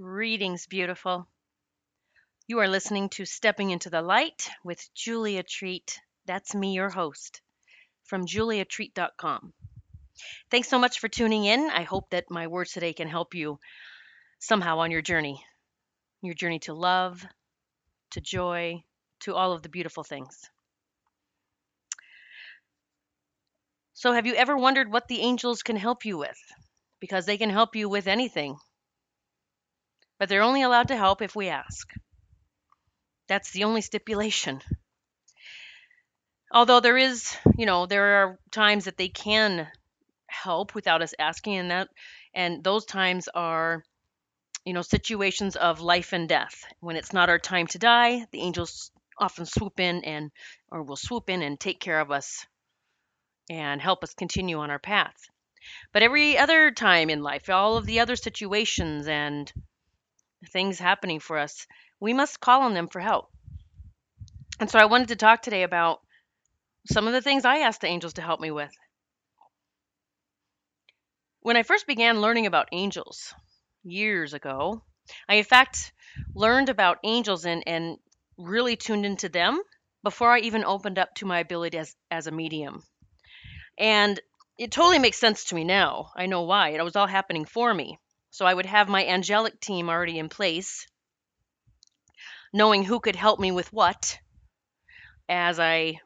Greetings, beautiful. You are listening to Stepping into the Light with Julia Treat. That's me, your host, from juliatreat.com. Thanks so much for tuning in. I hope that my words today can help you somehow on your journey your journey to love, to joy, to all of the beautiful things. So, have you ever wondered what the angels can help you with? Because they can help you with anything, but they're only allowed to help if we ask. That's the only stipulation. Although there is, you know, there are times that they can help without us asking and that and those times are you know situations of life and death when it's not our time to die the angels often swoop in and or will swoop in and take care of us and help us continue on our path but every other time in life all of the other situations and things happening for us we must call on them for help and so i wanted to talk today about some of the things i asked the angels to help me with when i first began learning about angels years ago. I, in fact, learned about angels and, and really tuned into them before I even opened up to my ability as, as a medium. And it totally makes sense to me now. I know why. It was all happening for me. So I would have my angelic team already in place, knowing who could help me with what as I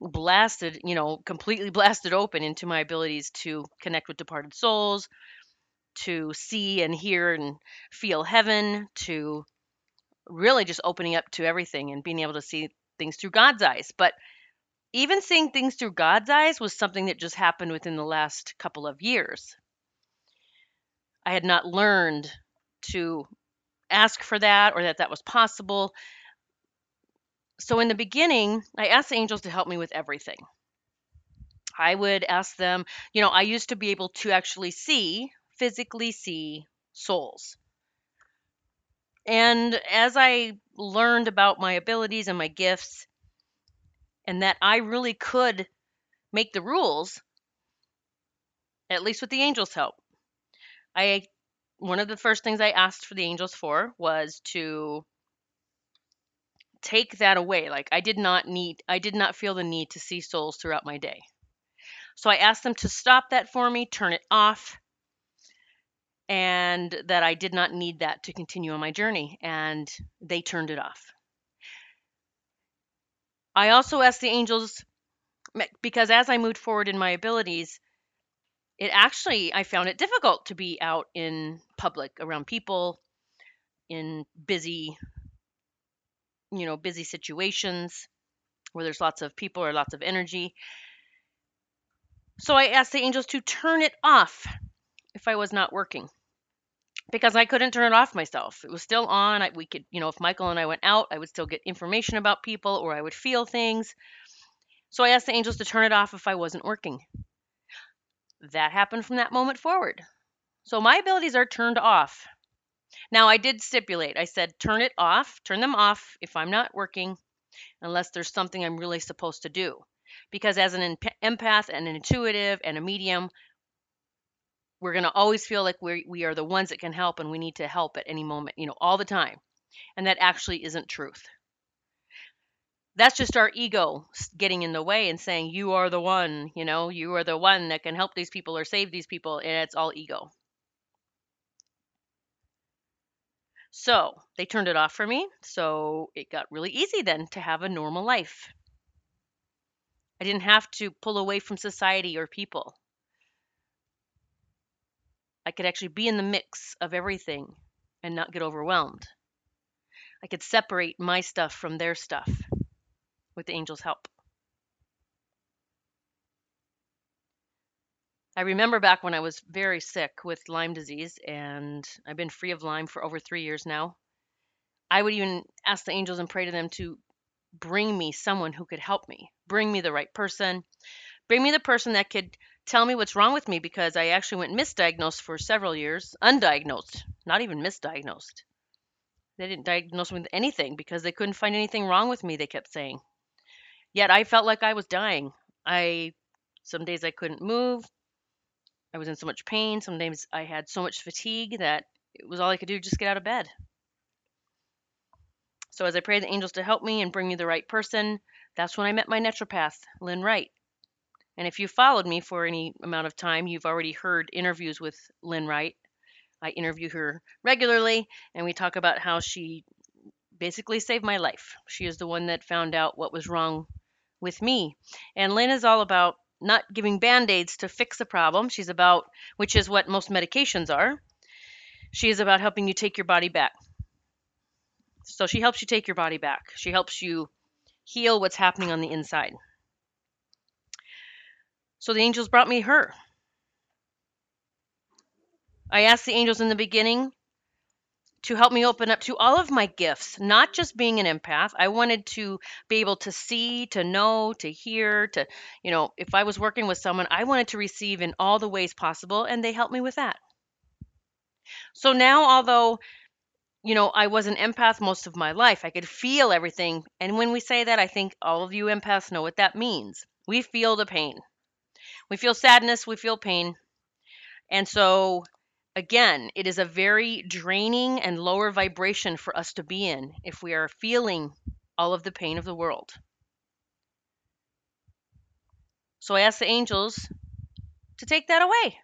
blasted, you know, completely blasted open into my abilities to connect with departed souls, to see and hear and feel heaven, to really just opening up to everything and being able to see things through God's eyes. But even seeing things through God's eyes was something that just happened within the last couple of years. I had not learned to ask for that or that that was possible. So in the beginning, I asked the angels to help me with everything. I would ask them, you know, I used to be able to actually see physically see souls. And as I learned about my abilities and my gifts, and that I really could make the rules, at least with the angels' help, I one of the first things I asked for the angels for was to take that away. Like I did not need I did not feel the need to see souls throughout my day. So I asked them to stop that for me, turn it off, and that I did not need that to continue on my journey, and they turned it off. I also asked the angels because as I moved forward in my abilities, it actually I found it difficult to be out in public around people in busy you know busy situations where there's lots of people or lots of energy. So I asked the angels to turn it off if I was not working because I couldn't turn it off myself. It was still on. I, we could, you know, if Michael and I went out, I would still get information about people or I would feel things. So I asked the angels to turn it off if I wasn't working. That happened from that moment forward. So my abilities are turned off. Now I did stipulate. I said turn it off, turn them off if I'm not working unless there's something I'm really supposed to do. Because as an empath and an intuitive and a medium, we're going to always feel like we we are the ones that can help and we need to help at any moment, you know, all the time. And that actually isn't truth. That's just our ego getting in the way and saying you are the one, you know, you are the one that can help these people or save these people and it's all ego. So, they turned it off for me, so it got really easy then to have a normal life. I didn't have to pull away from society or people. I could actually be in the mix of everything and not get overwhelmed. I could separate my stuff from their stuff with the angel's help. I remember back when I was very sick with Lyme disease, and I've been free of Lyme for over three years now. I would even ask the angels and pray to them to bring me someone who could help me, bring me the right person, bring me the person that could tell me what's wrong with me because I actually went misdiagnosed for several years, undiagnosed, not even misdiagnosed. They didn't diagnose me with anything because they couldn't find anything wrong with me, they kept saying. Yet I felt like I was dying. I some days I couldn't move. I was in so much pain. Some days I had so much fatigue that it was all I could do just get out of bed. So as I prayed the angels to help me and bring me the right person, that's when I met my naturopath, Lynn Wright. And if you followed me for any amount of time, you've already heard interviews with Lynn Wright. I interview her regularly, and we talk about how she basically saved my life. She is the one that found out what was wrong with me. And Lynn is all about not giving band aids to fix a problem. She's about, which is what most medications are. She is about helping you take your body back. So she helps you take your body back. She helps you heal what's happening on the inside. So the angels brought me her. I asked the angels in the beginning to help me open up to all of my gifts, not just being an empath. I wanted to be able to see, to know, to hear, to, you know, if I was working with someone, I wanted to receive in all the ways possible, and they helped me with that. So now, although you know, I was an empath most of my life. I could feel everything. And when we say that, I think all of you empaths know what that means. We feel the pain. We feel sadness, we feel pain. And so, again, it is a very draining and lower vibration for us to be in if we are feeling all of the pain of the world. So I ask the angels to take that away.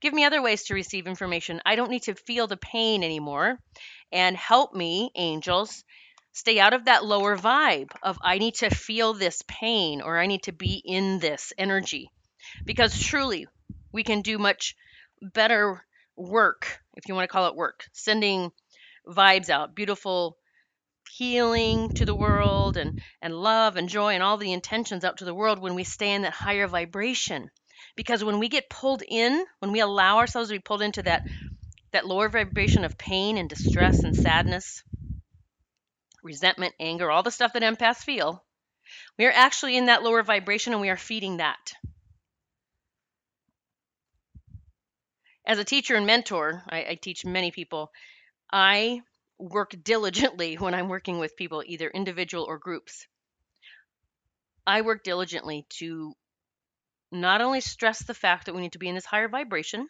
Give me other ways to receive information. I don't need to feel the pain anymore. And help me, angels, stay out of that lower vibe of I need to feel this pain or I need to be in this energy. Because truly, we can do much better work, if you want to call it work, sending vibes out, beautiful healing to the world and, and love and joy and all the intentions out to the world when we stay in that higher vibration. Because when we get pulled in when we allow ourselves to be pulled into that that lower vibration of pain and distress and sadness resentment anger all the stuff that empaths feel we are actually in that lower vibration and we are feeding that as a teacher and mentor I, I teach many people i work diligently when i'm working with people either individual or groups i work diligently to not only stress the fact that we need to be in this higher vibration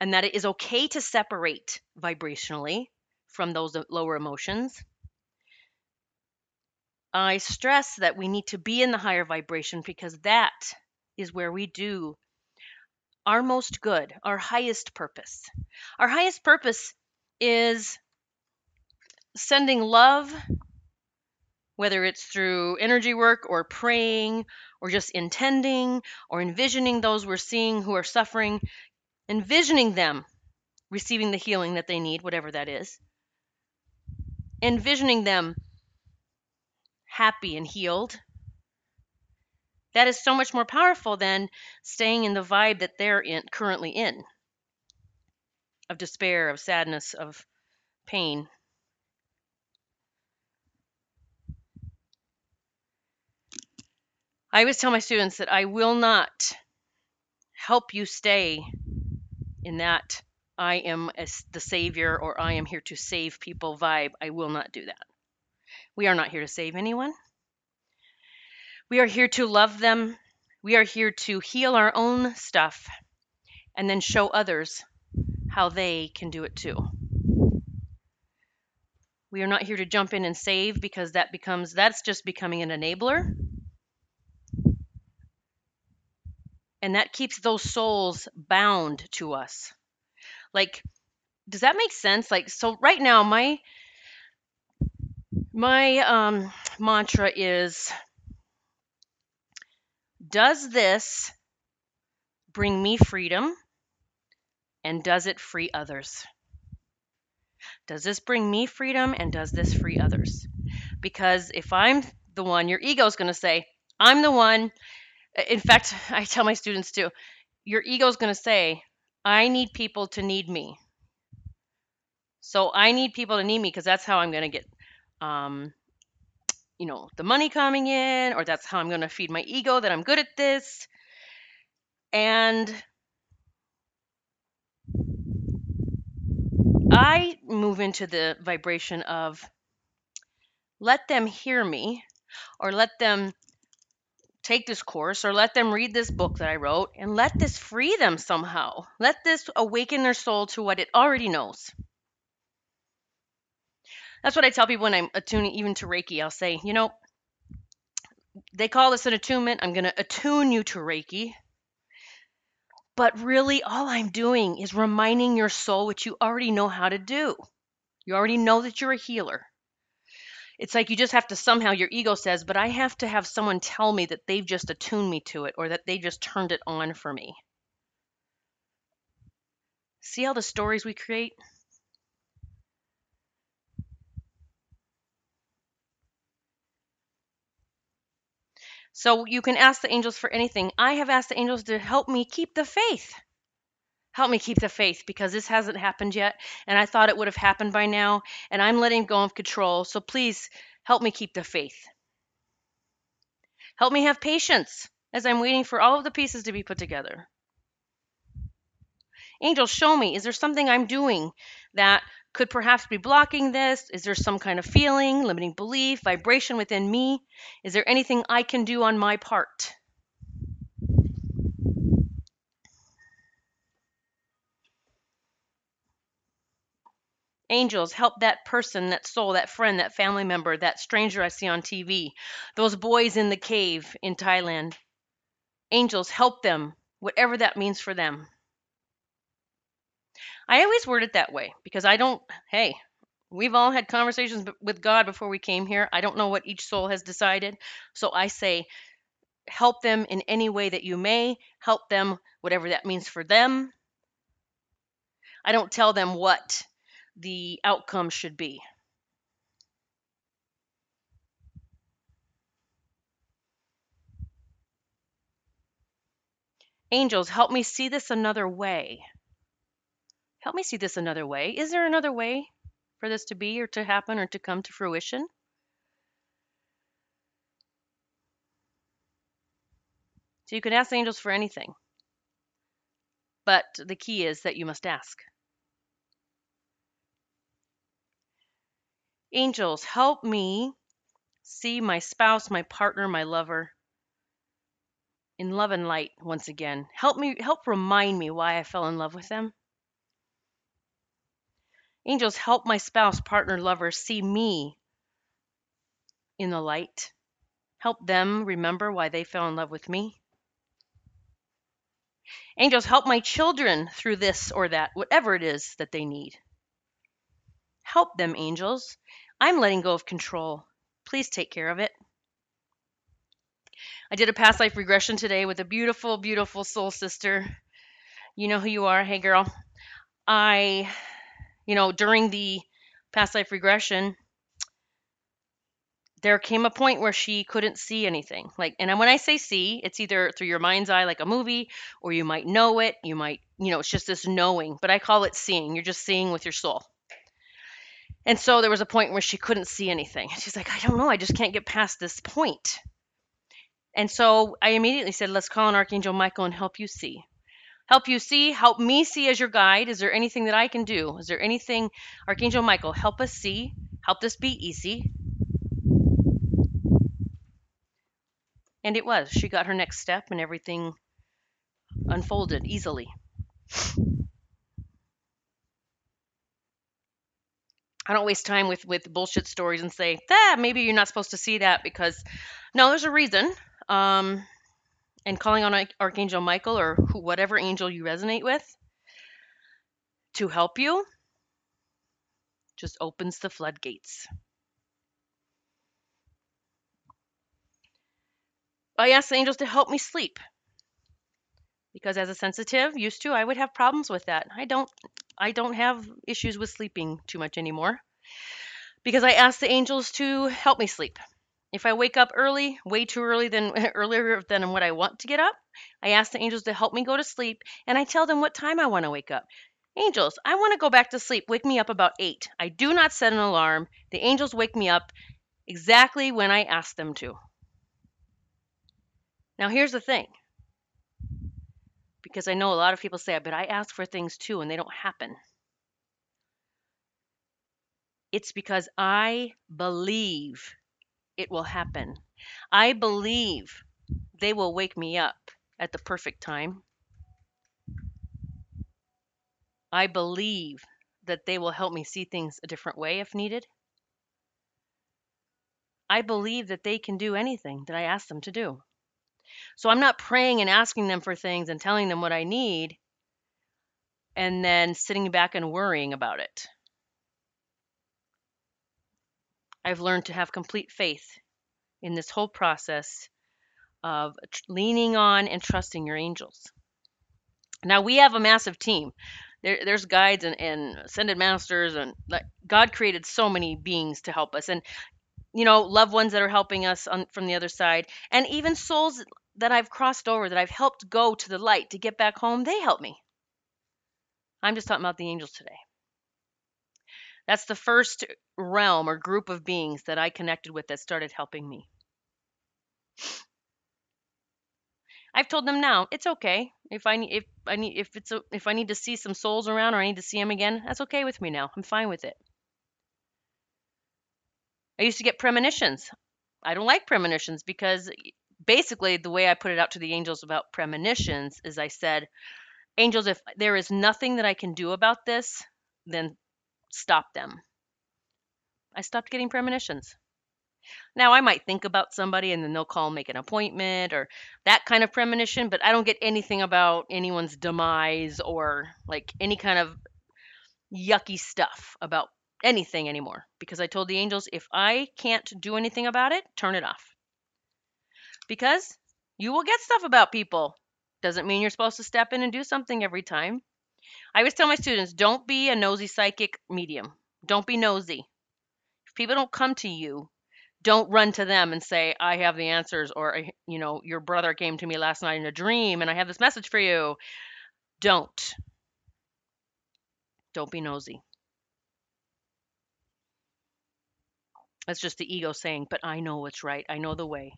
and that it is okay to separate vibrationally from those lower emotions. I stress that we need to be in the higher vibration because that is where we do our most good, our highest purpose. Our highest purpose is sending love whether it's through energy work or praying or just intending or envisioning those we're seeing who are suffering, envisioning them receiving the healing that they need, whatever that is, envisioning them happy and healed. That is so much more powerful than staying in the vibe that they're in currently in of despair, of sadness, of pain. I always tell my students that I will not help you stay in that I am the savior or I am here to save people vibe. I will not do that. We are not here to save anyone. We are here to love them. We are here to heal our own stuff and then show others how they can do it too. We are not here to jump in and save because that becomes that's just becoming an enabler and that keeps those souls bound to us like does that make sense like so right now my my um mantra is does this bring me freedom? And does it free others? Does this bring me freedom and does this free others? Because if i'm the one your ego is going to say i'm the one. In fact, I tell my students too, your ego is going to say, I need people to need me. So I need people to need me because that's how I'm going to get, um, you know, the money coming in, or that's how I'm going to feed my ego that I'm good at this. And I move into the vibration of let them hear me or let them take this course or let them read this book that I wrote and let this free them somehow. Let this awaken their soul to what it already knows. That's what I tell people when I'm attuning even to Reiki. I'll say, you know, they call this an attunement. I'm going to attune you to Reiki. But really, all I'm doing is reminding your soul what you already know how to do. You already know that you're a healer. It's like you just have to somehow, your ego says, but I have to have someone tell me that they've just attuned me to it or that they just turned it on for me. See all the stories we create? So you can ask the angels for anything. I have asked the angels to help me keep the faith. Help me keep the faith because this hasn't happened yet. And I thought it would have happened by now. And I'm letting go of control. So please help me keep the faith. Help me have patience as I'm waiting for all of the pieces to be put together. Angels, show me, is there something I'm doing that could perhaps be blocking this? Is there some kind of feeling, limiting belief, vibration within me? Is there anything I can do on my part? Angels, help that person, that soul, that friend, that family member, that stranger I see on TV, those boys in the cave in Thailand. Angels, help them, whatever that means for them. I always word it that way because I don't, hey, we've all had conversations with God before we came here. I don't know what each soul has decided. So I say, help them in any way that you may, help them, whatever that means for them. I don't tell them what the outcome should be. Angels, help me see this another way. Help me see this another way. Is there another way for this to be or to happen or to come to fruition? So you can ask angels for anything. But the key is that you must ask. Angels, help me see my spouse, my partner, my lover in love and light once again. Help me help remind me why I fell in love with them. Angels, help my spouse, partner, lover see me in the light. Help them remember why they fell in love with me. Angels, help my children through this or that, whatever it is that they need. Help them, angels. I'm letting go of control. Please take care of it. I did a past life regression today with a beautiful, beautiful soul sister. You know who you are. Hey, girl. I you know, during the past life regression, there came a point where she couldn't see anything. Like, and when I say see, it's either through your mind's eye, like a movie, or you might know it. You might, you know, it's just this knowing, but I call it seeing. You're just seeing with your soul. And so there was a point where she couldn't see anything. She's like, I don't know. I just can't get past this point. And so I immediately said, let's call on Archangel Michael and help you see help you see, help me see as your guide. Is there anything that I can do? Is there anything, Archangel Michael, help us see, help this be easy. And it was. She got her next step and everything unfolded easily. I don't waste time with with bullshit stories and say, ah, maybe you're not supposed to see that because no, there's a reason. Um, and calling on Archangel Michael or whatever angel you resonate with to help you just opens the floodgates. I ask the angels to help me sleep because as a sensitive used to I would have problems with that. I don't I don't have issues with sleeping too much anymore because I ask the angels to help me sleep. If I wake up early, way too early than earlier than what I want to get up, I ask the angels to help me go to sleep and I tell them what time I want to wake up. Angels, I want to go back to sleep. Wake me up about 8. I do not set an alarm. The angels wake me up exactly when I ask them to. Now, here's the thing because I know a lot of people say, but I ask for things too and they don't happen. It's because I believe it will happen. I believe they will wake me up at the perfect time. I believe that they will help me see things a different way if needed. I believe that they can do anything that I ask them to do. So I'm not praying and asking them for things and telling them what I need and then sitting back and worrying about it. I've learned to have complete faith in this whole process of leaning on and trusting your angels. Now we have a massive team. There, there's guides and, and ascended masters, and like, God created so many beings to help us, and you know, loved ones that are helping us on, from the other side, and even souls that I've crossed over, that I've helped go to the light to get back home. They help me. I'm just talking about the angels today. That's the first realm or group of beings that I connected with that started helping me. I've told them now it's okay if I need if I need if it's a, if I need to see some souls around or I need to see them again. That's okay with me now. I'm fine with it. I used to get premonitions. I don't like premonitions because basically the way I put it out to the angels about premonitions is I said, angels, if there is nothing that I can do about this, then stop them. I stopped getting premonitions. Now, I might think about somebody and then they'll call, make an appointment or that kind of premonition, but I don't get anything about anyone's demise or like any kind of yucky stuff about anything anymore because I told the angels if I can't do anything about it, turn it off. Because you will get stuff about people. Doesn't mean you're supposed to step in and do something every time. I always tell my students don't be a nosy psychic medium. Don't be nosy. If people don't come to you, don't run to them and say, I have the answers, or, eh, you know, your brother came to me last night in a dream and I have this message for you. Don't. Don't be nosy. That's just the ego saying, but I know what's right. I know the way.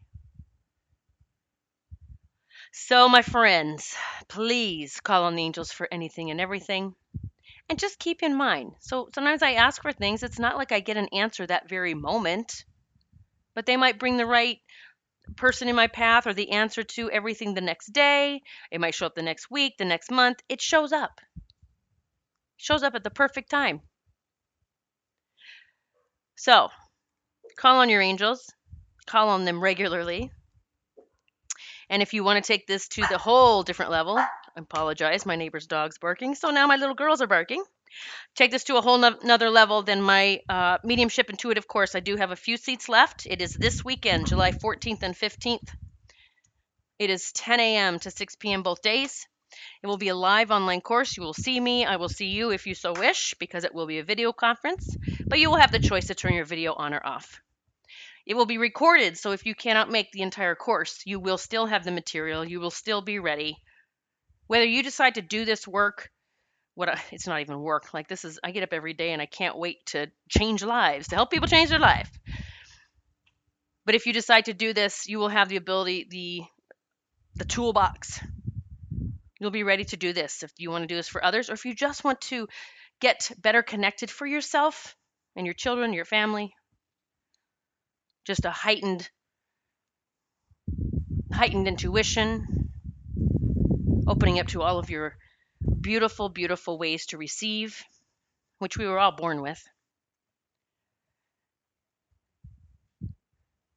So, my friends, please call on the angels for anything and everything. And just keep in mind. So, sometimes I ask for things, it's not like I get an answer that very moment, but they might bring the right person in my path or the answer to everything the next day. It might show up the next week, the next month. It shows up. It shows up at the perfect time. So, call on your angels, call on them regularly. And if you want to take this to the whole different level, I apologize, my neighbor's dog's barking. So now my little girls are barking. Take this to a whole nother level than my uh, mediumship intuitive course. I do have a few seats left. It is this weekend, July 14th and 15th. It is 10 a.m. to 6 p.m. both days. It will be a live online course. You will see me. I will see you if you so wish because it will be a video conference, but you will have the choice to turn your video on or off. It will be recorded, so if you cannot make the entire course, you will still have the material. You will still be ready. Whether you decide to do this work, what it's not even work. Like this is I get up every day and I can't wait to change lives, to help people change their life. But if you decide to do this, you will have the ability, the the toolbox. You'll be ready to do this if you want to do this for others or if you just want to get better connected for yourself and your children, your family, just a heightened heightened intuition, opening up to all of your beautiful, beautiful ways to receive, which we were all born with.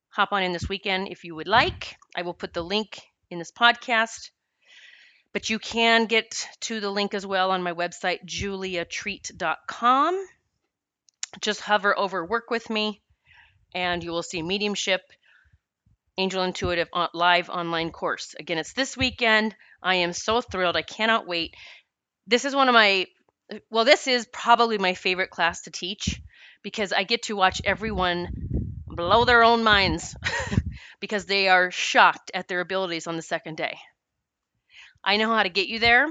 Hop on in this weekend if you would like. I will put the link in this podcast. But you can get to the link as well on my website, juliatreat.com. Just hover over Work With Me and you will see mediumship angel intuitive live online course. Again it's this weekend. I am so thrilled. I cannot wait. This is one of my well this is probably my favorite class to teach because i get to watch everyone blow their own minds because they are shocked at their abilities on the second day. I know how to get you there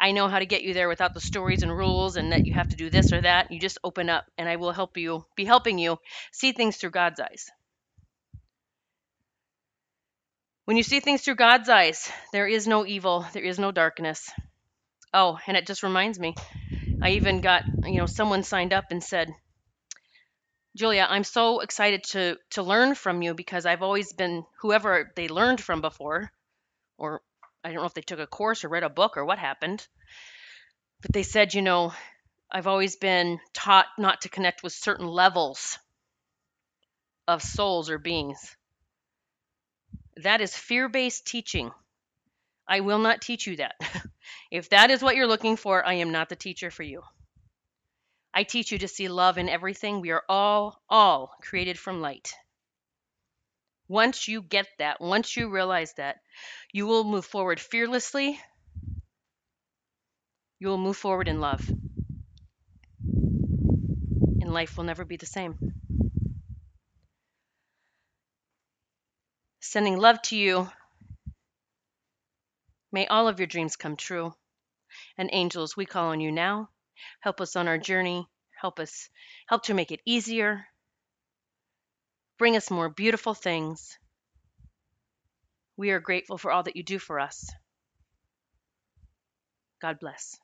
I know how to get you there without the stories and rules and that you have to do this or that. You just open up and I will help you, be helping you see things through God's eyes. When you see things through God's eyes, there is no evil, there is no darkness. Oh, and it just reminds me, I even got, you know, someone signed up and said, Julia, I'm so excited to to learn from you because I've always been whoever they learned from before, or I don't know if they took a course or read a book or what happened, but they said, you know, I've always been taught not to connect with certain levels of souls or beings. That is fear based teaching. I will not teach you that. if that is what you're looking for, I am not the teacher for you. I teach you to see love in everything. We are all, all created from light. Once you get that, once you realize that, you will move forward fearlessly. You will move forward in love. And life will never be the same. Sending love to you. May all of your dreams come true. And angels, we call on you now. Help us on our journey. Help us, help to make it easier. Bring us more beautiful things. We are grateful for all that you do for us. God bless.